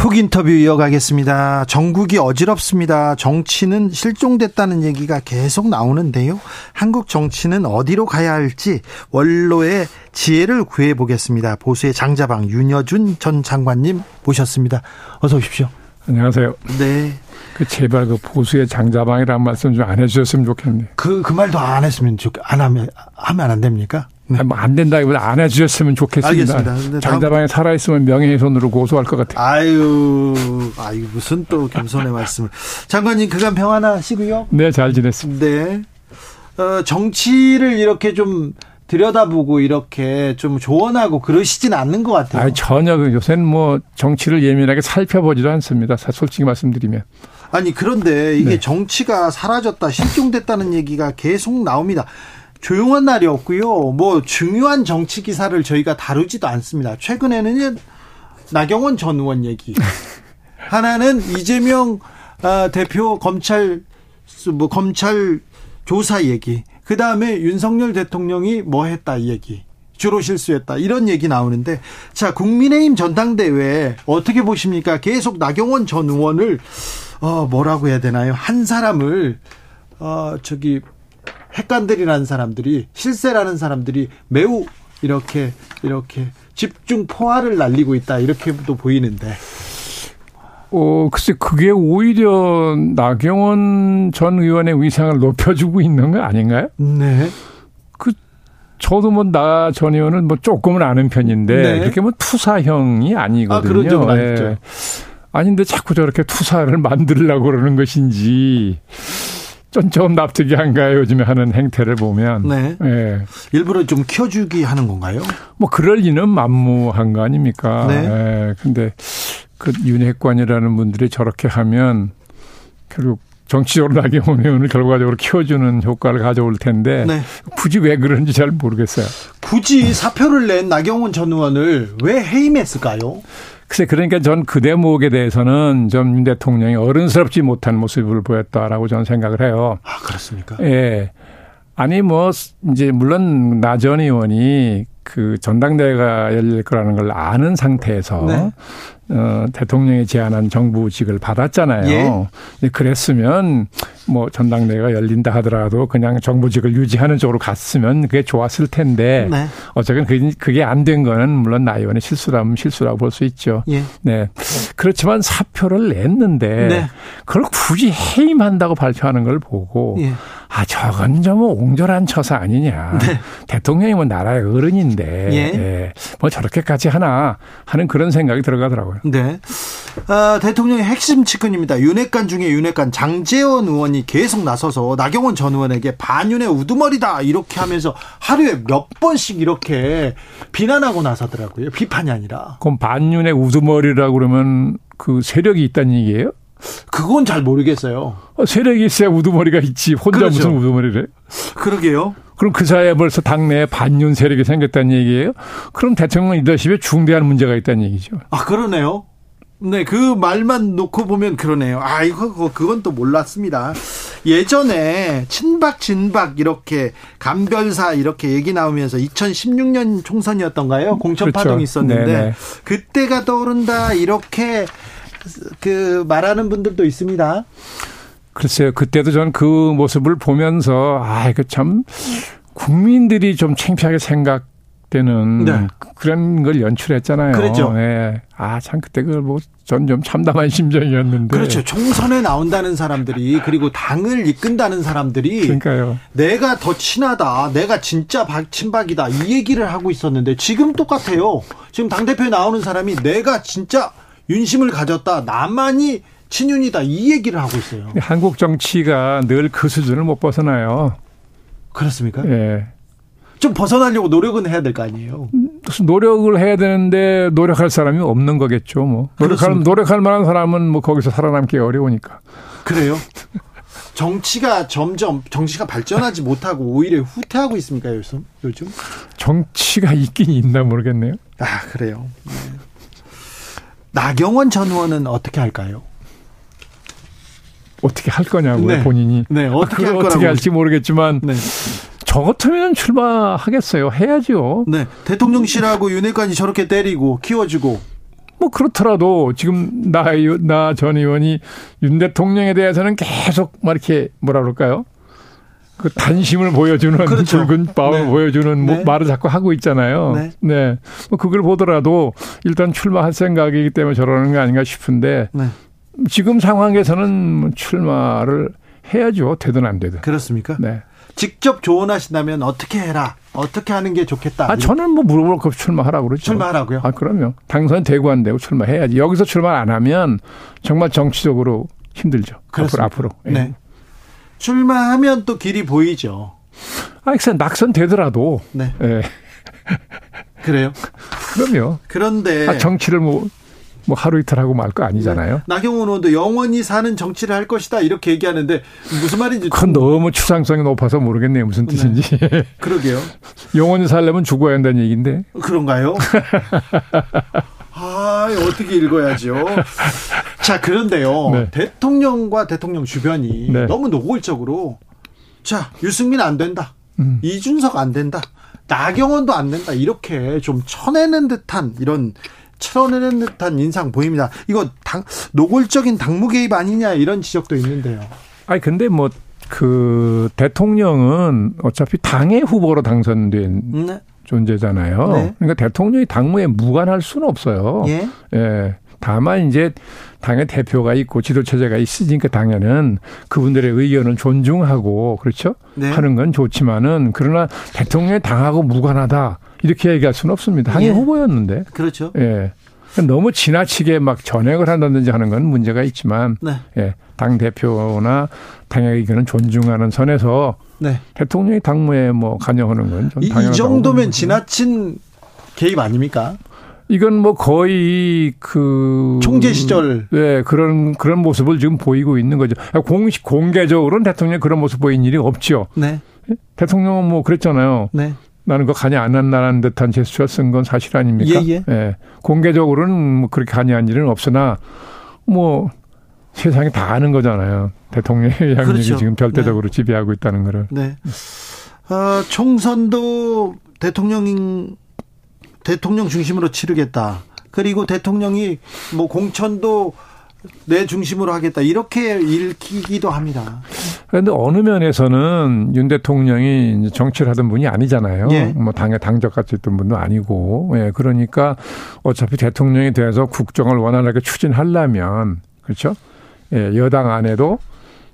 훅 인터뷰 이어가겠습니다. 전국이 어지럽습니다. 정치는 실종됐다는 얘기가 계속 나오는데요. 한국 정치는 어디로 가야 할지 원로의 지혜를 구해 보겠습니다. 보수의 장자방 윤여준 전 장관님 모셨습니다. 어서 오십시오. 안녕하세요. 네. 그 제발 그 보수의 장자방이라는 말씀 좀 안 해주셨으면 좋겠네요. 그, 그 말도 안 했으면 좋, 안 하면, 하면 안 됩니까? 네. 뭐안 된다기보다 안 해주셨으면 좋겠습니다. 알겠습니다. 장자방에 살아있으면 명예훼손으로 고소할 것 같아요. 아유, 아유, 무슨 또 겸손의 말씀을. 장관님, 그간 평안하시고요? 네, 잘 지냈습니다. 네. 어, 정치를 이렇게 좀 들여다보고 이렇게 좀 조언하고 그러시진 않는 것 같아요. 아 전혀 그 요새는 뭐 정치를 예민하게 살펴보지도 않습니다. 솔직히 말씀드리면. 아니 그런데 이게 네. 정치가 사라졌다 실종됐다는 얘기가 계속 나옵니다. 조용한 날이 없고요. 뭐 중요한 정치 기사를 저희가 다루지도 않습니다. 최근에는 나경원 전 의원 얘기. 하나는 이재명 아, 대표 검찰 뭐 검찰 조사 얘기. 그 다음에 윤석열 대통령이 뭐 했다 이 얘기. 주로 실수했다. 이런 얘기 나오는데, 자, 국민의힘 전당대회 어떻게 보십니까? 계속 나경원 전 의원을, 어, 뭐라고 해야 되나요? 한 사람을, 어, 저기, 핵관들이라는 사람들이, 실세라는 사람들이 매우 이렇게, 이렇게 집중 포화를 날리고 있다. 이렇게도 보이는데. 어, 글쎄, 그게 오히려 나경원 전 의원의 위상을 높여주고 있는 거 아닌가요? 네. 그, 저도 뭐 나 전 의원은 뭐 조금은 아는 편인데, 네. 그렇게 뭐 투사형이 아니거든요. 아, 그런 예. 아니죠. 아닌데 자꾸 저렇게 투사를 만들려고 그러는 것인지, 좀, 좀 납득이 안 가요. 요즘에 하는 행태를 보면. 네. 예. 일부러 좀 키워주기 하는 건가요? 뭐 그럴 리는 만무한 거 아닙니까? 네. 예. 근데 그 윤핵관이라는 분들이 저렇게 하면 결국 정치적으로 나경원 의원을 결과적으로 키워주는 효과를 가져올 텐데 네. 굳이 왜 그런지 잘 모르겠어요. 굳이 사표를 낸 나경원 전 의원을 왜 해임했을까요? 글쎄 그러니까 전 그 대목에 대해서는 좀윤 대통령이 어른스럽지 못한 모습을 보였다라고 저는 생각을 해요. 아, 그렇습니까? 예. 아니 뭐 이제 물론 나 전 의원이 그 전당대회가 열릴 거라는 걸 아는 상태에서 네. 어, 대통령이 제안한 정부직을 받았잖아요. 예. 그랬으면 뭐 전당대회가 열린다 하더라도 그냥 정부직을 유지하는 쪽으로 갔으면 그게 좋았을 텐데 네. 어쨌든 그게, 그게 안 된 거는 물론 나 의원의 실수라면 실수라고 볼 수 있죠. 예. 네. 그렇지만 사표를 냈는데 네. 그걸 굳이 해임한다고 발표하는 걸 보고 예. 아 저건 좀 옹졸한 처사 아니냐. 네. 대통령이 뭐 나라의 어른인데 예. 예. 뭐 저렇게까지 하나 하는 그런 생각이 들어가더라고요. 네. 아, 대통령의 핵심 측근입니다. 윤핵관 중에 윤핵관 장재원 의원이 계속 나서서 나경원 전 의원에게 반윤의 우두머리다 이렇게 하면서 하루에 몇 번씩 이렇게 비난하고 나서더라고요. 비판이 아니라. 그럼 반윤의 우두머리라고 그러면 그 세력이 있다는 얘기예요? 그건 잘 모르겠어요. 어, 세력이 있어야 우두머리가 있지. 혼자 그렇죠. 무슨 우두머리래? 그러게요. 그럼 그 사이에 벌써 당내에 반윤 세력이 생겼다는 얘기예요? 그럼 대통령 리더십에 중대한 문제가 있다는 얘기죠. 아, 그러네요. 네, 그 말만 놓고 보면 그러네요. 아, 이거, 그건 또 몰랐습니다. 예전에 친박, 진박 이렇게 감별사 이렇게 얘기 나오면서 2016년 총선이었던가요? 공천 그렇죠. 파동이 있었는데 네네. 그때가 떠오른다 이렇게 그 말하는 분들도 있습니다. 글쎄요. 그때도 저는 그 모습을 보면서 아, 이거 참 국민들이 좀 창피하게 생각되는 네. 그런 걸 연출했잖아요. 그랬죠. 예. 아, 참 그때 그걸 뭐 전 좀 참담한 심정이었는데. 그렇죠. 총선에 나온다는 사람들이 그리고 당을 이끈다는 사람들이 그러니까요. 내가 더 친하다. 내가 진짜 박- 친박이다. 이 얘기를 하고 있었는데 지금 똑같아요. 지금 당 대표에 나오는 사람이 내가 진짜 윤심을 가졌다. 나만이 친윤이다. 이 얘기를 하고 있어요. 한국 정치가 늘 그 수준을 못 벗어나요. 그렇습니까? 예. 좀 벗어나려고 노력은 해야 될 거 아니에요. 무슨 노력을 해야 되는데 노력할 사람이 없는 거겠죠. 뭐 노력할. 노력할 만한 사람은 뭐 거기서 살아남기 어려우니까. 그래요? 정치가 점점 정치가 발전하지 못하고 오히려 후퇴하고 있습니까 요즘? 요즘? 정치가 있긴 있나 모르겠네요. 아 그래요. 네. 나경원 전 의원은 어떻게 할까요? 어떻게 할 거냐고요 네. 본인이. 네, 어떻게 아, 할 그걸 어떻게. 할지 모르겠지만 네. 저 같으면 출마하겠어요. 해야죠. 네. 대통령실하고 윤핵관이 저렇게 때리고 키워주고 뭐 그렇더라도 지금 나 나 전 의원이 윤 대통령에 대해서는 계속 막 이렇게 뭐라 그럴까요? 그 단심을 보여주는 그렇죠. 붉은 마음을 네. 보여주는 뭐 네. 말을 자꾸 하고 있잖아요. 네. 네. 뭐 그걸 보더라도 일단 출마할 생각이기 때문에 저러는 게 아닌가 싶은데 네. 지금 상황에서는 출마를 해야죠. 되든 안 되든. 그렇습니까? 네. 직접 조언하신다면 어떻게 해라. 어떻게 하는 게 좋겠다. 아 저는 뭐 물어볼 거 없이 출마하라고 그러죠. 출마하라고요? 아 그럼요. 당선 되고 안 되고 출마해야지. 여기서 출마 안 하면 정말 정치적으로 힘들죠. 그렇습니까? 앞으로 앞으로. 예. 네. 출마하면 또 길이 보이죠. 아, 글쎄 낙선 되더라도 네. 예. 그래요. 그럼요. 그런데 아, 정치를 뭐, 뭐 하루 이틀 하고 말 거 아니잖아요. 네. 나경원 의원도 영원히 사는 정치를 할 것이다 이렇게 얘기하는데 무슨 말인지 그건 너무 추상성이 높아서 모르겠네요. 무슨 뜻인지. 그러게요. 영원히 살려면 죽어야 한다는 얘기인데. 그런가요? 아, 어떻게 읽어야죠? 자, 그런데요. 네. 대통령과 대통령 주변이 네. 너무 노골적으로 자, 유승민 안 된다. 음. 이준석 안 된다. 나경원도 안 된다. 이렇게 좀 쳐내는 듯한 이런 쳐내는 듯한 인상 보입니다. 이거 당, 노골적인 당무 개입 아니냐 이런 지적도 있는데요. 아니, 근데 뭐, 그, 대통령은 어차피 당의 후보로 당선된 네. 존재잖아요. 네. 그러니까 대통령이 당무에 무관할 수는 없어요. 예. 예. 다만 이제 당의 대표가 있고 지도 체제가 있으니까 당연은 그분들의 의견을 존중하고 그렇죠? 네. 하는 건 좋지만은 그러나 대통령이 당하고 무관하다 이렇게 얘기할 수는 없습니다. 당의 예. 후보였는데. 그렇죠. 예. 너무 지나치게 막 전액을 한다든지 하는 건 문제가 있지만 네. 예. 당 대표나 당의 의견을 존중하는 선에서 네. 대통령이 당무에 뭐 관여하는 건좀 이, 이 당연하다고 정도면. 지나친 개입 아닙니까? 이건 뭐 거의 그 총재 시절. 네 그런 그런 모습을 지금 보이고 있는 거죠. 공식 공개적으로는 대통령 그런 모습 보인 일이 없죠. 네. 대통령은 뭐 그랬잖아요. 네. 나는 그 간이 안 한다는 듯한 제스처 쓴 건 사실 아닙니까? 예, 예. 공개적으로는 뭐 그렇게 간이 한 일은 없으나 뭐 세상이 다 아는 거잖아요. 대통령의 양력이 그렇죠. 지금 절대적으로 지배하고 있다는 거를. 네. 어, 총선도 대통령 대통령 중심으로 치르겠다. 그리고 대통령이 뭐 공천도 내 중심으로 하겠다. 이렇게 읽히기도 합니다. 그런데 어느 면에서는 윤 대통령이 정치를 하던 분이 아니잖아요. 예. 뭐 당에 당적 같이 있던 분도 아니고. 예. 그러니까 어차피 대통령이 돼서 국정을 원활하게 추진하려면 그렇죠? 예. 여당 안에도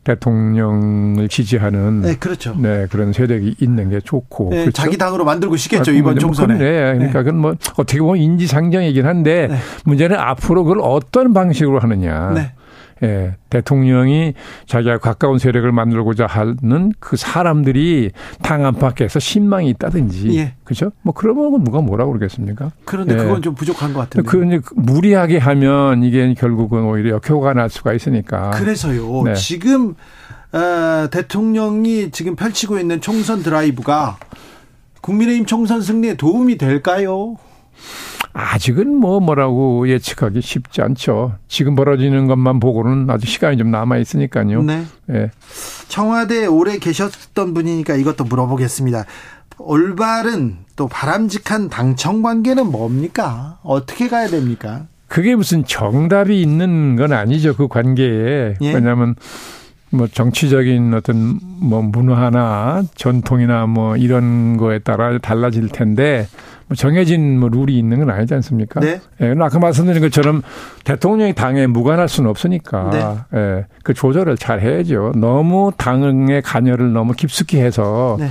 대통령을 지지하는 네, 그렇죠. 네, 그런 세력이 있는 게 좋고. 네, 그렇죠? 자기 당으로 만들고 싶겠죠. 아, 이번 뭐 총선에. 그래. 그러니까 그건 뭐 어떻게 보면 인지상정이긴 한데 네. 문제는 앞으로 그걸 어떤 방식으로 하느냐. 네. 예, 대통령이 자기가 가까운 세력을 만들고자 하는 그 사람들이 당 안팎에서 신망이 있다든지, 예. 그렇죠? 뭐 그러면 누가 뭐라고 그러겠습니까? 그런데 예. 그건 좀 부족한 것 같은데. 그 이제 무리하게 하면 이게 결국은 오히려 역효과가 날 수가 있으니까. 그래서요. 네. 지금 어, 대통령이 지금 펼치고 있는 총선 드라이브가 국민의힘 총선 승리에 도움이 될까요? 아직은 뭐 뭐라고 예측하기 쉽지 않죠. 지금 벌어지는 것만 보고는 아직 시간이 좀 남아 있으니까요. 네. 예. 청와대에 오래 계셨던 분이니까 이것도 물어보겠습니다. 올바른 또 바람직한 당청 관계는 뭡니까? 어떻게 가야 됩니까? 그게 무슨 정답이 있는 건 아니죠. 그 관계에. 예. 왜냐하면 뭐 정치적인 어떤 뭐 문화나 전통이나 뭐 이런 거에 따라 달라질 텐데 뭐 정해진 뭐 룰이 있는 건 아니지 않습니까? 네. 예, 아까 말씀드린 것처럼 대통령이 당에 무관할 수는 없으니까 예, 그 조절을 잘 해야죠. 너무 당의 관여를 너무 깊숙이 해서 네.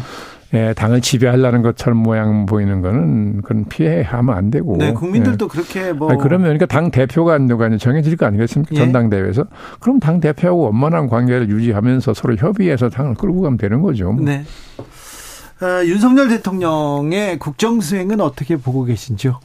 예, 당을 지배하려는 것처럼 모양 보이는 거는 그건 피해하면 안 되고. 네, 예. 국민들도 그렇게 뭐 아니, 그러면 그러니까 당 대표가 누가 정해질 거 아니겠습니까? 예. 전당대회에서. 그럼 당 대표하고 원만한 관계를 유지하면서 서로 협의해서 당을 끌고 가면 되는 거죠. 뭐. 네. 어, 윤석열 대통령의 국정 수행은 어떻게 보고 계신지요?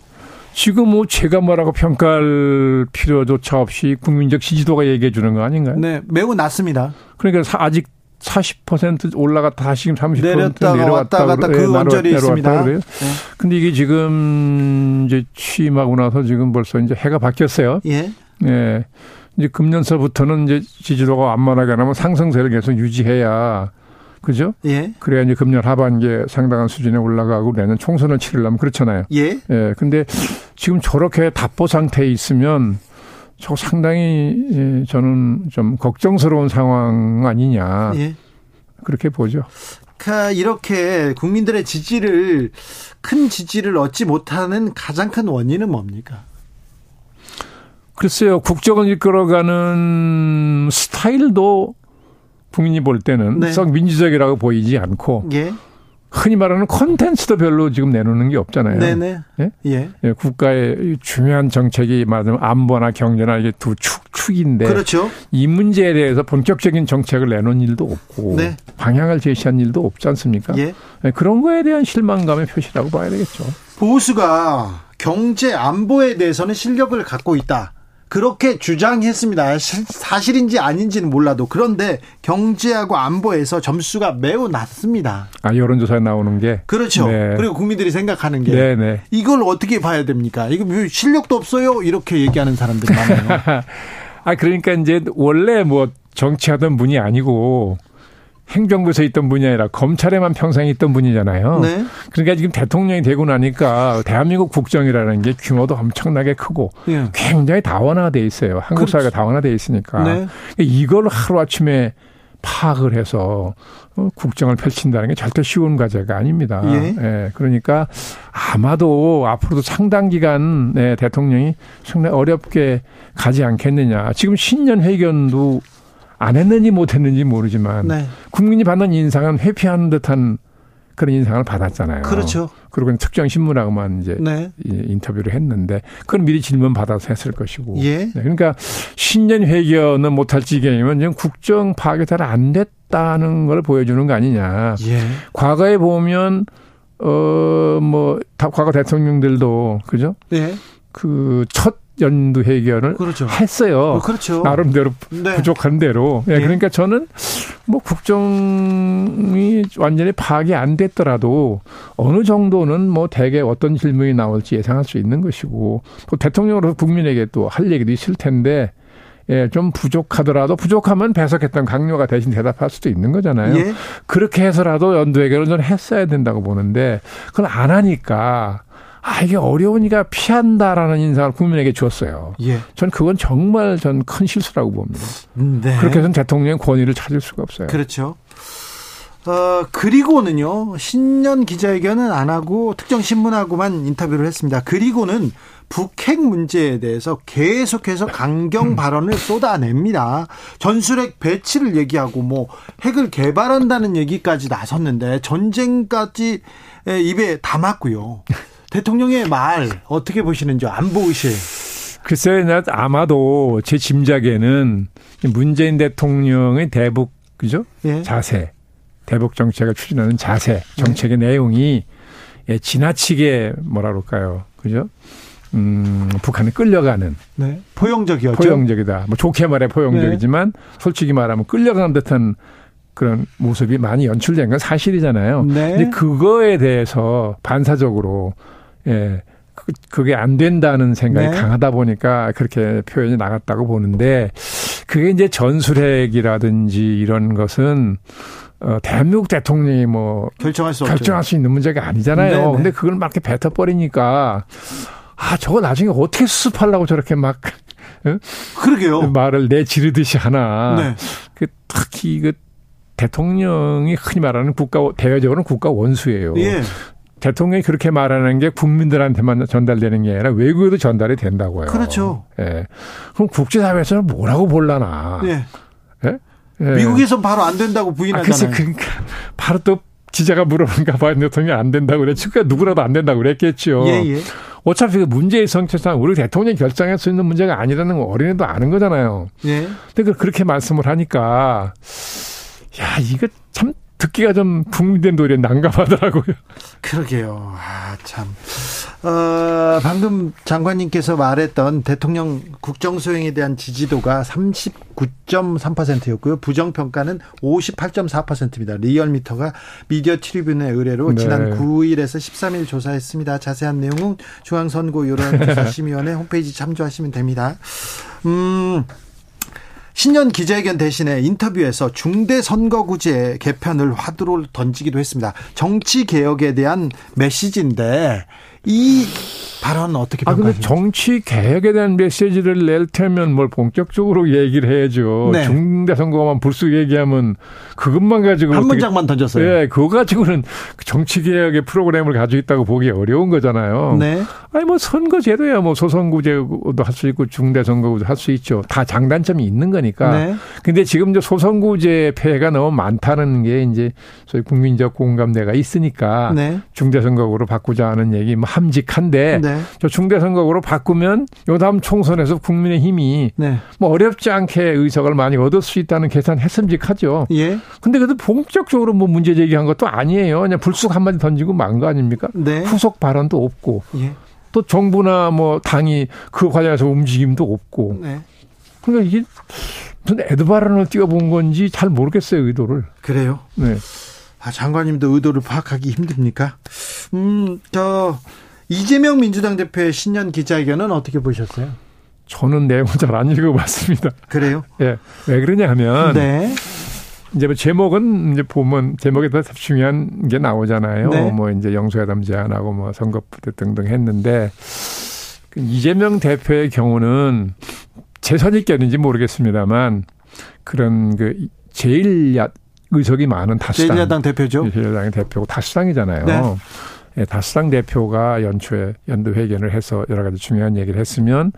지금 뭐 제가 뭐라고 평가할 필요조차 없이 국민적 지지도가 얘기해 주는 거 아닌가요? 네, 매우 낮습니다. 그러니까 아직 40% 올라갔다 다시 지금 30% 내렸다가 내려왔다 왔다 갔다 그 원절이 있습니다. 그래요. 네. 근데 이게 지금 이제 취임하고 나서 지금 벌써 이제 해가 바뀌었어요. 예. 예. 이제 금년서부터는 이제 지지도가 완만하게 나면 상승세를 계속 유지해야 그죠? 예. 그래야 이제 금년 하반기에 상당한 수준에 올라가고 내년 총선을 치르려면 그렇잖아요. 예. 예. 근데 지금 저렇게 답보 상태에 있으면 저 상당히 예, 저는 좀 걱정스러운 상황 아니냐. 예. 그렇게 보죠. 이렇게 국민들의 지지를 큰 지지를 얻지 못하는 가장 큰 원인은 뭡니까? 글쎄요, 국정을 이끌어가는 스타일도 국민이 볼 때는 네. 썩 민주적이라고 보이지 않고 예. 흔히 말하는 컨텐츠도 별로 지금 내놓는 게 없잖아요. 네네. 예? 예. 예, 국가의 중요한 정책이 말하자면 안보나 경제나 이게 두 축, 축인데 그렇죠. 이 문제에 대해서 본격적인 정책을 내놓은 일도 없고 네. 방향을 제시한 일도 없지 않습니까? 예. 예, 그런 거에 대한 실망감의 표시라고 봐야 되겠죠. 보수가 경제 안보에 대해서는 실력을 갖고 있다. 그렇게 주장했습니다. 시- 사실인지 아닌지는 몰라도 그런데 경제하고 안보에서 점수가 매우 낮습니다. 아 여론조사에 나오는 게 그렇죠. 네. 그리고 국민들이 생각하는 게 네네. 이걸 어떻게 봐야 됩니까? 이거 뭐 실력도 없어요. 이렇게 얘기하는 사람들이 많아요. 아 그러니까 이제 원래 뭐 정치하던 분이 아니고 행정부에서 있던 분이 아니라 검찰에만 평생 있던 분이잖아요. 네. 그러니까 지금 대통령이 되고 나니까 대한민국 국정이라는 게 규모도 엄청나게 크고 예. 굉장히 다원화돼 있어요. 한국 그렇죠. 사회가 다원화돼 있으니까 네. 이걸 하루 아침에 파악을 해서 어, 국정을 펼친다는 게 절대 쉬운 과제가 아닙니다. 예. 그러니까 아마도 앞으로도 상당 기간 네, 대통령이 상당히 어렵게 가지 않겠느냐. 지금 신년 회견도 안 했는지 못 했는지 모르지만 네. 국민이 받는 인상은 회피하는 듯한 그런 인상을 받았잖아요. 그렇죠. 그리고 특정 신문하고만 이제 네. 이 인터뷰를 했는데 그건 미리 질문 받아서 했을 것이고. 예. 네, 그러니까 신년 회견은 못할 지경이면 지금 국정 파악이 잘 안 됐다는 걸 보여주는 거 아니냐. 예. 과거에 보면 어뭐 과거 대통령들도 그죠? 네. 그첫 연두 회견을 그렇죠. 했어요. 어, 그렇죠. 나름대로 네. 부족한 대로. 예, 예. 그러니까 저는 뭐 국정이 완전히 파악이 안 됐더라도 어느 정도는 뭐 대개 어떤 질문이 나올지 예상할 수 있는 것이고 또 대통령으로서 국민에게 또 할 얘기도 있을 텐데 예, 좀 부족하더라도 부족하면 배석했던 강요가 대신 대답할 수도 있는 거잖아요. 예. 그렇게 해서라도 연두 회견을 저는 했어야 된다고 보는데 그걸 안 하니까 아, 이게 어려우니까 피한다라는 인상을 국민에게 줬어요. 예. 전 그건 정말 전 큰 실수라고 봅니다. 네. 그렇게 해서는 대통령의 권위를 찾을 수가 없어요. 그렇죠. 어, 그리고는요, 신년 기자회견은 안 하고 특정 신문하고만 인터뷰를 했습니다. 그리고는 북핵 문제에 대해서 계속해서 강경 발언을 쏟아냅니다. 전술핵 배치를 얘기하고 뭐 핵을 개발한다는 얘기까지 나섰는데 전쟁까지 입에 담았고요. 대통령의 말 어떻게 보시는지 안보 의실. 글쎄요, 나 아마도 제 짐작에는 문재인 대통령의 대북 그죠 예. 자세, 대북 정책을 추진하는 자세, 정책의 내용이 예, 지나치게 뭐라 그럴까요, 그죠? 음, 북한에 끌려가는 네. 포용적이었죠. 포용적이다. 뭐 좋게 말해 포용적이지만 솔직히 말하면 끌려가는 듯한 그런 모습이 많이 연출된 건 사실이잖아요. 네. 근데 그거에 대해서 반사적으로 예. 그- 그게 안 된다는 생각이 네. 강하다 보니까 그렇게 표현이 나갔다고 보는데 그게 이제 전술핵이라든지 이런 것은 어 대한민국 대통령이 뭐 결정할 수. 결정할 수 있는 문제가 아니잖아요. 네네. 근데 그걸 막 이렇게 뱉어버리니까 아 저거 나중에 어떻게 수습하려고 저렇게 막 그러게요. 말을 내지르듯이 하나. 네. 그 특히 그 대통령이 흔히 말하는 국가 대외적으로는 국가 원수예요. 예. 대통령이 그렇게 말하는 게 국민들한테만 전달되는 게 아니라 외국에도 전달이 된다고요. 그렇죠. 예. 그럼 국제사회에서는 뭐라고 볼라나. 예. 예? 예. 미국에선 바로 안 된다고 아, 글쎄, 부인하잖아요. 그러니까 바로 또 기자가 물어보니까 바이든 대통령이 안 된다고 그랬지. 그러니까 누구라도 안 된다고 그랬겠죠. 예, 예. 어차피 그 문제의 성격상 우리 대통령이 결정할 수 있는 문제가 아니라는 건 어린애도 아는 거잖아요. 예. 근데 그- 그렇게 말씀을 하니까 야 이거 참 듣기가 좀 국민된 도리에 난감하더라고요. 그러게요. 아, 참. 어, 방금 장관님께서 말했던 대통령 국정수행에 대한 지지도가 39.3%였고요. 부정평가는 58.4%입니다. 리얼미터가 미디어 트리뷴의 의뢰로 네. 지난 9일에서 13일 조사했습니다. 자세한 내용은 중앙선거 여론조사심의원회 홈페이지 참조하시면 됩니다. 음, 신년 기자회견 대신에 인터뷰에서 중대 선거구제 개편을 화두로 던지기도 했습니다. 정치 개혁에 대한 메시지인데 이 발언 어떻게 아, 근데 평가하십니까? 정치 개혁에 대한 메시지를 낼 테면 뭘 본격적으로 얘기를 해야죠. 네. 중대 선거만 불쑥 얘기하면 그것만 가지고 한 어떻게- 문장만 던졌어요. 예, 그거 가지고는 정치 개혁의 프로그램을 가지고 있다고 보기 어려운 거잖아요. 네. 아니 뭐 선거 제도야 뭐 소선구제도 할 수 있고 중대 선거구도 할 수 있죠. 다 장단점이 있는 거니까. 네. 근데 지금 이제 소선구제 폐해가 너무 많다는 게 이제 소위 국민적 공감대가 있으니까 네. 중대 선거구로 바꾸자 하는 얘기 뭐 함직한데 네. 저 중대선거구로 바꾸면 요 다음 총선에서 국민의힘이 네. 뭐 어렵지 않게 의석을 많이 얻을 수 있다는 계산 했음직하죠. 예. 근데 그래도 본격적으로 뭐 문제 제기한 것도 아니에요. 그냥 불쑥 한마디 던지고 만 거 아닙니까? 네. 후속 발언도 없고 예. 또 정부나 뭐 당이 그 관련해서 움직임도 없고 네. 그러니까 이게 무슨 발언을 띄워본 건지 잘 모르겠어요 의도를. 그래요. 네. 아, 장관님도 의도를 파악하기 힘듭니까? 음, 저 이재명 민주당 대표의 신년 기자회견은 어떻게 보셨어요? 저는 내용을 잘 안 읽어봤습니다. 그래요? 예. 왜 그러냐면 네. 이제 뭐 제목은 이제 보면 제목에 더 중요한 게 나오잖아요. 네. 뭐 이제 영수회담 제안하고 뭐 선거부대 등등 했는데 그 이재명 대표의 경우는 제 선입견인지 모르겠습니다만 그런 그 제일 야 의석이 많은 다수당 제1야당 대표죠. 제1야당의 대표고 다수당이잖아요. 네. 예, 다수당 대표가 연초에 연도 회견을 해서 여러 가지 중요한 얘기를 했으면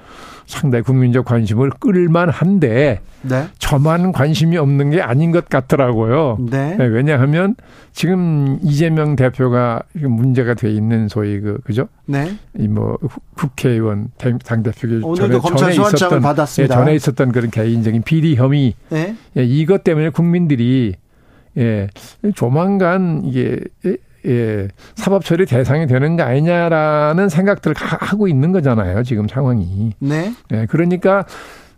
상당히 국민적 관심을 끌만 한데 네. 저만 관심이 없는 게 아닌 것 같더라고요. 네. 네, 왜냐하면 지금 이재명 대표가 문제가 돼 있는 소위 그 그죠? 네. 이뭐 국회의원 당 대표기 오늘도 검찰 소환장을 받았습니다. 예, 전에 있었던 그런 개인적인 비리 혐의 네. 예, 이것 때문에 국민들이 예, 조만간 이게 예, 예, 사법 처리 대상이 되는 거 아니냐라는 생각들을 가- 하고 있는 거잖아요. 지금 상황이. 네. 예, 그러니까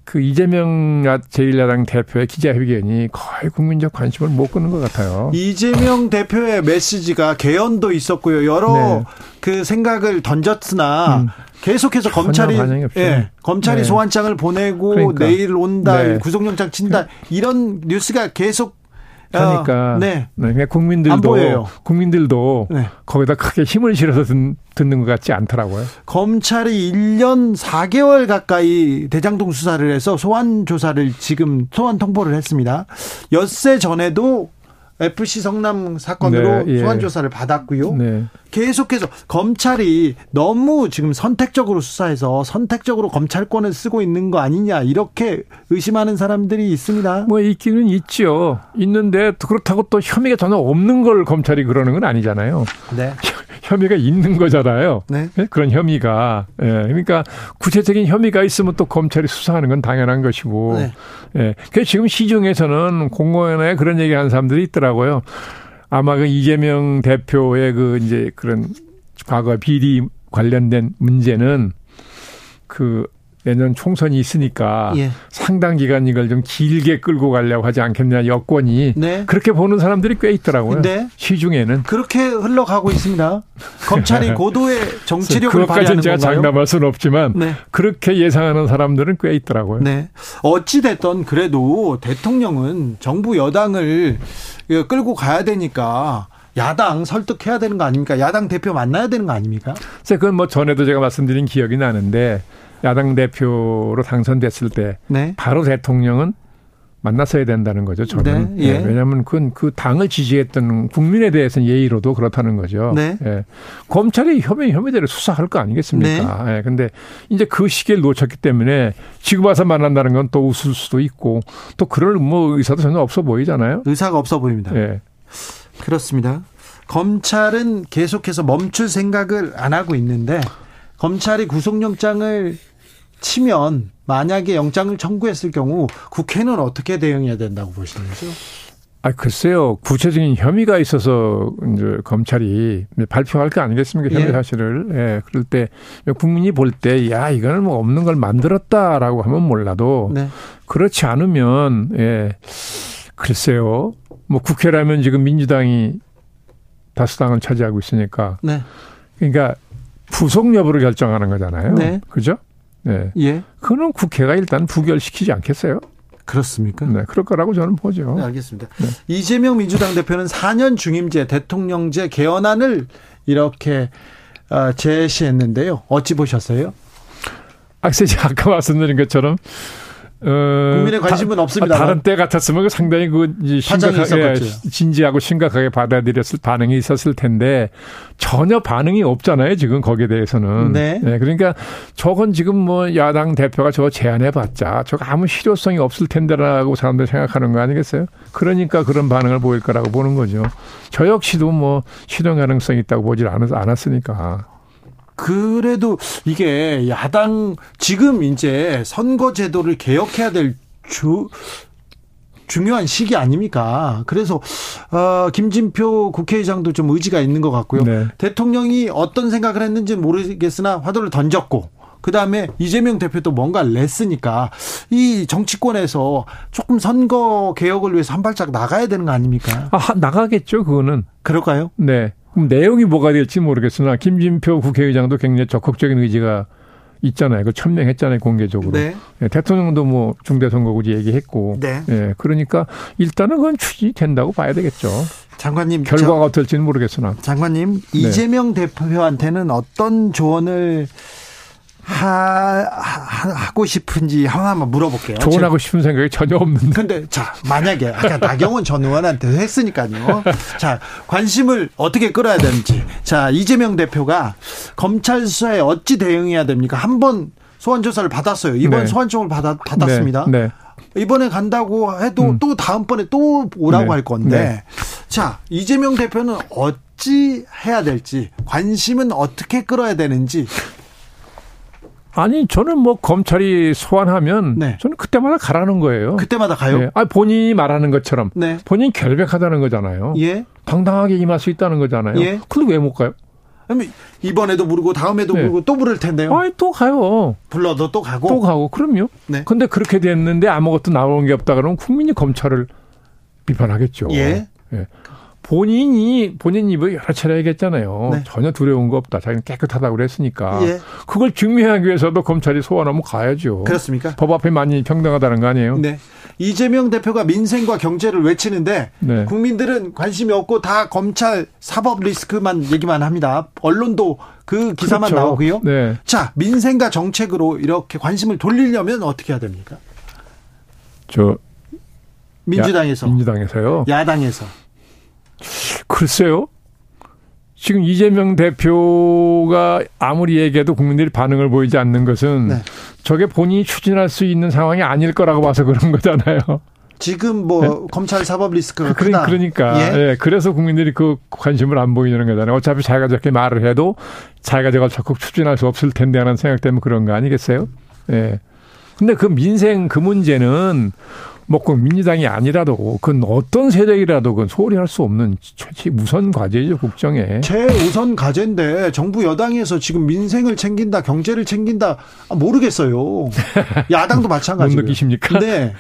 그 이재명 제1야당 대표의 기자회견이 거의 국민적 관심을 못 끄는 것 같아요. 이재명 대표의 메시지가 개헌도 있었고요. 여러 네. 그 생각을 던졌으나 음. 계속해서 검찰이. 예, 검찰이 네. 소환장을 보내고 그러니까. 내일 온다, 네. 구속영장 친다 이런 뉴스가 계속 어, 그러니까 네. 네, 안 국민들도. 국민들도 네. 거기다 크게 힘을 실어서 듣, 듣는 것 같지 않더라고요. 검찰이 1년 4개월 가까이 대장동 수사를 해서 소환 조사를 지금 소환 통보를 했습니다. 엿새 전에도 FC 성남 사건으로 네, 예. 소환 조사를 받았고요. 네. 계속해서 검찰이 너무 지금 선택적으로 수사해서 선택적으로 검찰권을 쓰고 있는 거 아니냐 이렇게 의심하는 사람들이 있습니다. 뭐 있기는 있죠. 있는데 그렇다고 또 혐의가 전혀 없는 걸 검찰이 그러는 건 아니잖아요. 네. 혐의가 있는 거잖아요. 네. 예? 그런 혐의가. 예. 그러니까 구체적인 혐의가 있으면 또 검찰이 수사하는 건 당연한 것이고. 네. 예. 그래서 지금 시중에서는 공무원에 그런 얘기 하는 사람들이 있더라고요. 아마 그 이재명 대표의 그 이제 그런 과거 비리 관련된 문제는 그 내년 총선이 있으니까 예. 상당 기간 이걸 좀 길게 끌고 가려고 하지 않겠냐 여권이 네. 그렇게 보는 사람들이 꽤 있더라고요. 네. 시중에는 그렇게 흘러가고 있습니다. 검찰이 고도의 정치력을 발휘하는 제가 건가요? 장담할 수는 없지만 네. 그렇게 예상하는 사람들은 꽤 있더라고요. 네. 어찌됐든 그래도 대통령은 정부 여당을 끌고 가야 되니까 야당 설득해야 되는 거 아닙니까? 야당 대표 만나야 되는 거 아닙니까? 그건 뭐 전에도 제가 말씀드린 기억이 나는데 야당 대표로 당선됐을 때 네. 바로 대통령은 만났어야 된다는 거죠. 저는. 네, 예. 왜냐하면 그건 그 당을 지지했던 국민에 대해서는 예의로도 그렇다는 거죠. 네. 예. 검찰이 혐의 혐의대로 수사할 거 아니겠습니까? 네. 예. 근데 이제 그 시기를 놓쳤기 때문에 지금 와서 만난다는 건 또 웃을 수도 있고 또 그럴 뭐 의사도 전혀 없어 보이잖아요. 의사가 없어 보입니다. 예. 그렇습니다. 검찰은 계속해서 멈출 생각을 안 하고 있는데 검찰이 구속영장을 치면 만약에 영장을 청구했을 경우 국회는 어떻게 대응해야 된다고 보시는지요? 아, 글쎄요. 구체적인 혐의가 있어서 이제 검찰이 발표할 거 아니겠습니까? 혐의 예. 사실을. 예. 그럴 때 국민이 볼 때, 야, 이거는 뭐 없는 걸 만들었다라고 하면 몰라도 네. 그렇지 않으면, 예. 글쎄요. 뭐 국회라면 지금 민주당이 다수당을 차지하고 있으니까. 네. 그러니까 부속 여부를 결정하는 거잖아요. 네. 그죠? 네. 예. 그거는 국회가 일단 부결시키지 않겠어요? 그렇습니까? 네. 그럴 거라고 저는 보죠. 네, 알겠습니다. 이재명 민주당 대표는 4년 중임제 대통령제 개헌안을 이렇게 어, 제시했는데요. 어찌 보셨어요? 아, 글쎄, 아까 말씀드린 것처럼 어, 국민의 관심은 없습니다만. 다른 때 같았으면 상당히 그 심각하게 있었겠죠. 진지하고 심각하게 받아들였을 반응이 있었을 텐데 전혀 반응이 없잖아요. 지금 거기에 대해서는. 네. 그러니까 저건 지금 뭐 야당 대표가 저거 제안해봤자 저거 아무 실효성이 없을 텐데라고 사람들이 생각하는 거 아니겠어요? 그러니까 그런 반응을 보일 거라고 보는 거죠. 저 역시도 뭐 실현 가능성이 있다고 보질 않았, 않았으니까. 그래도 이게 야당 지금 이제 선거 제도를 개혁해야 될 주, 중요한 시기 아닙니까? 그래서 어, 김진표 국회의장도 좀 의지가 있는 것 같고요. 네. 대통령이 어떤 생각을 했는지 모르겠으나 화두를 던졌고 그 다음에 이재명 대표도 뭔가를 냈으니까 이 정치권에서 조금 선거 개혁을 위해서 한 발짝 나가야 되는 거 아닙니까? 아, 하- 나가겠죠, 그거는. 그럴까요? 네. 그럼 내용이 뭐가 될지 모르겠으나 김진표 국회의장도 굉장히 적극적인 의지가 있잖아요. 그 천명했잖아요, 공개적으로. 네. 예, 대통령도 뭐 중대선거구제 얘기했고. 네. 예, 그러니까 일단은 그건 추진이 된다고 봐야 되겠죠. 장관님. 저- 결과가 어떨지는 모르겠으나. 장관님 이재명 대표한테는 어떤 조언을 하, 하, 하 고 싶은지 하나만 물어볼게요. 조언하고 싶은 생각이 전혀 없는데. 근데 자 만약에 아까 나경원 전 의원한테 했으니까요. 자 관심을 어떻게 끌어야 되는지. 자 이재명 대표가 검찰 수사에 어찌 대응해야 됩니까? 한 번 소환 조사를 받았어요. 이번 네. 소환청을 받았, 받았습니다. 네. 네. 이번에 간다고 해도 음. 또 다음번에 또 오라고 네. 할 건데. 네. 자, 이재명 대표는 어찌 해야 될지, 관심은 어떻게 끌어야 되는지. 아니, 저는 뭐 검찰이 소환하면 네. 저는 그때마다 가라는 거예요. 그때마다 가요? 네. 아, 본인이 말하는 것처럼 네. 본인이 결백하다는 거잖아요. 예. 당당하게 임할 수 있다는 거잖아요. 예. 근데 왜 못 가요? 그러면 이번에도 부르고 다음에도 네. 부르고 또 부를 텐데요. 아니, 또 가요. 불러도 또 가고. 또 가고. 그럼요. 네. 근데 그렇게 됐는데 아무것도 나오는 게 없다 그러면 국민이 검찰을 비판하겠죠. 예. 예. 본인이 본인 입을 여러 차례 얘기했잖아요. 네. 전혀 두려운 거 없다. 자기는 깨끗하다고 그랬으니까. 예. 그걸 증명하기 위해서도 검찰이 소환하면 가야죠. 그렇습니까? 법 앞에 만인이 평등하다는 거 아니에요? 네. 이재명 대표가 민생과 경제를 외치는데 네. 국민들은 관심이 없고 다 검찰 사법 리스크만 얘기만 합니다. 언론도 그 기사만 그렇죠. 나오고요. 네. 자, 민생과 정책으로 이렇게 관심을 돌리려면 어떻게 해야 됩니까? 저 민주당에서, 야, 민주당에서요. 야당에서. 글쎄요. 지금 이재명 대표가 아무리 얘기해도 국민들이 반응을 보이지 않는 것은 네. 저게 본인이 추진할 수 있는 상황이 아닐 거라고 봐서 그런 거잖아요. 지금 뭐 검찰 사법 리스크가 네. 그러- 크다. 그러니까 예. 예, 그래서 국민들이 그 관심을 안 보이는 거잖아요. 어차피 자기가 저렇게 말을 해도 자기가 저걸 적극 추진할 수 없을 텐데 하는 생각 때문에 그런 거 아니겠어요? 예. 근데 그 민생 그 문제는 뭐꼭 민주당이 아니라도 그건 어떤 세력이라도 그건 소홀히 할 수 없는 최 우선 과제죠 국정에. 최우선 과제인데 정부 여당에서 지금 민생을 챙긴다, 경제를 챙긴다 아, 모르겠어요. 야당도 마찬가지고요. 못 느끼십니까? 네.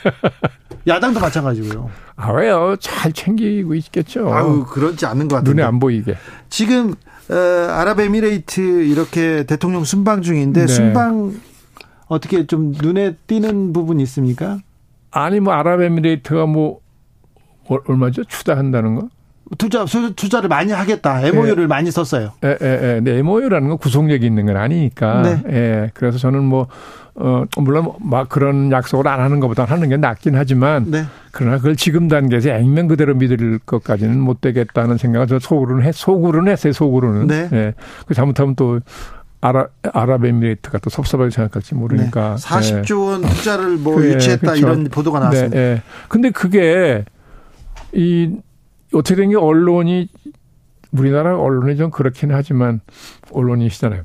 야당도 마찬가지고요. 아 왜요? 잘 챙기고 있겠죠. 아우 그렇지 않는 것 같은데. 눈에 안 보이게. 지금 어, 아랍에미레이트 이렇게 대통령 순방 중인데 네. 순방 어떻게 좀 눈에 띄는 부분 있습니까? 아니 뭐 아랍에미레이트가 뭐 얼- 얼마죠? 추다한다는 거? 투자 수- 투자를 많이 하겠다. MOU를 많이 썼어요. 예, 예, 예. 근데 MOU라는 건 구속력이 있는 건 아니니까. 네. 예. 그래서 저는 뭐, 어, 물론 막 그런 약속을 안 하는 것보다 하는 게 낫긴 하지만. 네. 그러나 그걸 지금 단계에서 액면 그대로 믿을 것까지는 못 되겠다는 생각을 저 속으로는 했, 속으로는 했어요, 속으로는. 네. 예. 그 잘못하면 또 아라, 아랍에미레이트가 또 섭섭하게 생각할지 모르니까. 네. 40조 원 투자를 뭐 그래, 유치했다 그렇죠. 이런 보도가 나왔습니다. 네, 예. 근데 그게 이 어떻게 된 게 언론이 우리나라 언론이 좀 그렇긴 하지만 언론이시잖아요.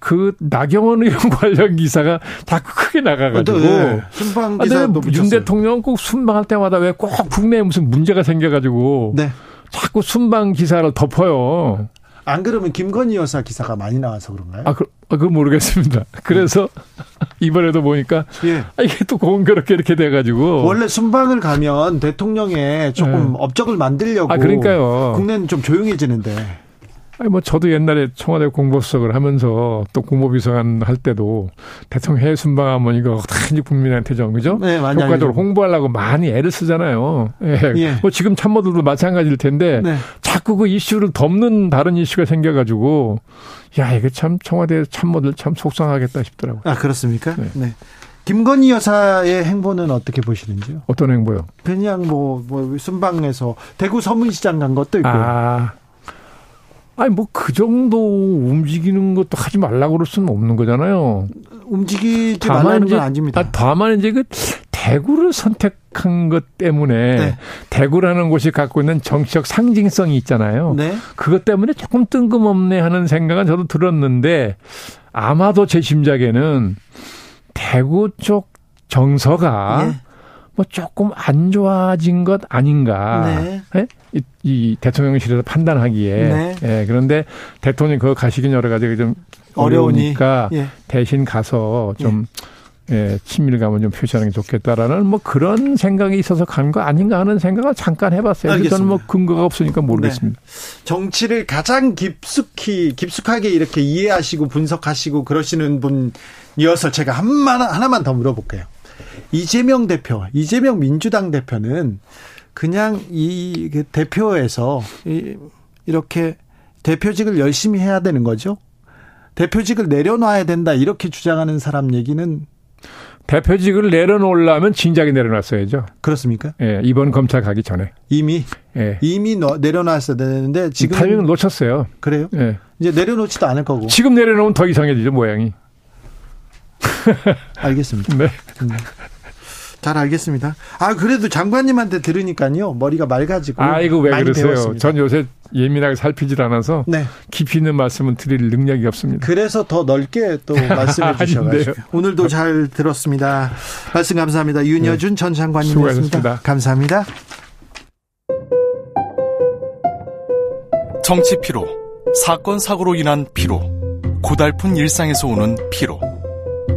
그 나경원 의원 관련 기사가 자꾸 크게 나가가지고 네. 순방 아, 윤 대통령 꼭 순방할 때마다 왜 꼭 국내에 무슨 문제가 생겨가지고 네. 자꾸 순방 기사를 덮어요. 안 그러면 김건희 여사 기사가 많이 나와서 그런가요? 아, 그, 아, 그건 모르겠습니다. 그래서 이번에도 보니까 예. 아, 이게 또 공교롭게 이렇게 돼가지고 원래 순방을 가면 대통령에 조금 네. 업적을 만들려고 아, 그러니까요. 국내는 좀 조용해지는데 아니 뭐 저도 옛날에 청와대 공보수석을 하면서 또 공보비서관 할 때도 대통령 해외 순방하면 이거 단지 국민한테 좀 그죠? 네, 효과적으로 홍보하려고 많이 애를 쓰잖아요. 예. 예. 뭐 지금 참모들도 마찬가지일 텐데 네. 자꾸 그 이슈를 덮는 다른 이슈가 생겨가지고 야 이게 참 청와대 참모들 참 속상하겠다 싶더라고요. 아 그렇습니까? 네. 네. 김건희 여사의 행보는 어떻게 보시는지요? 어떤 행보요? 그냥 뭐, 뭐, 순방에서 대구 서문시장 간 것도 있고. 아, 아니 뭐 그 정도 움직이는 것도 하지 말라고 그럴 수는 없는 거잖아요. 움직이지 말라는 건 아닙니다. 아, 다만 이제 그 대구를 선택한 것 때문에 네. 대구라는 곳이 갖고 있는 정치적 상징성이 있잖아요. 네. 그것 때문에 조금 뜬금없네 하는 생각은 저도 들었는데 아마도 제 심작에는 대구 쪽 정서가 네. 뭐 조금 안 좋아진 것 아닌가. 네. 네? 이, 이, 대통령실에서 판단하기에. 네. 예, 그런데 대통령이 그거 가시긴 여러 가지 좀 어려우니까 예. 대신 가서 좀 예. 예, 친밀감을 좀 표시하는 게 좋겠다라는 뭐 그런 생각이 있어서 간 거 아닌가 하는 생각을 잠깐 해봤어요. 알겠습니다. 저는 뭐 근거가 없으니까 모르겠습니다. 네. 정치를 가장 깊숙이 깊숙하게 이렇게 이해하시고 분석하시고 그러시는 분이어서 제가 한만 하나만 더 물어볼게요. 이재명 대표, 이재명 민주당 대표는 그냥 이그 대표에서 이렇게 대표직을 열심히 해야 되는 거죠. 대표직을 내려놔야 된다 이렇게 주장하는 사람 얘기는 대표직을 내려놓으려면 진작에 내려놨어야죠. 그렇습니까? 예, 이번 검찰 가기 전에. 이미? 예. 이미 내려놨어야 되는데 지금. 타이밍을 놓쳤어요. 그래요? 예. 이제 내려놓지도 않을 거고. 지금 내려놓으면 더 이상해지죠, 모양이. 알겠습니다. 네. 음. 잘 알겠습니다. 아 그래도 장관님한테 들으니까요 머리가 맑아지고. 아 이거 왜 그러세요? 배웠습니다. 전 요새 예민하게 살피질 않아서 네. 깊이 있는 말씀은 드릴 능력이 없습니다. 그래서 더 넓게 또 말씀해 주셔가지고 오늘도 잘 들었습니다. 말씀 감사합니다. 윤여준 네. 전 장관님이었습니다. 감사합니다. 정치 피로, 사건 사고로 인한 피로, 고달픈 일상에서 오는 피로.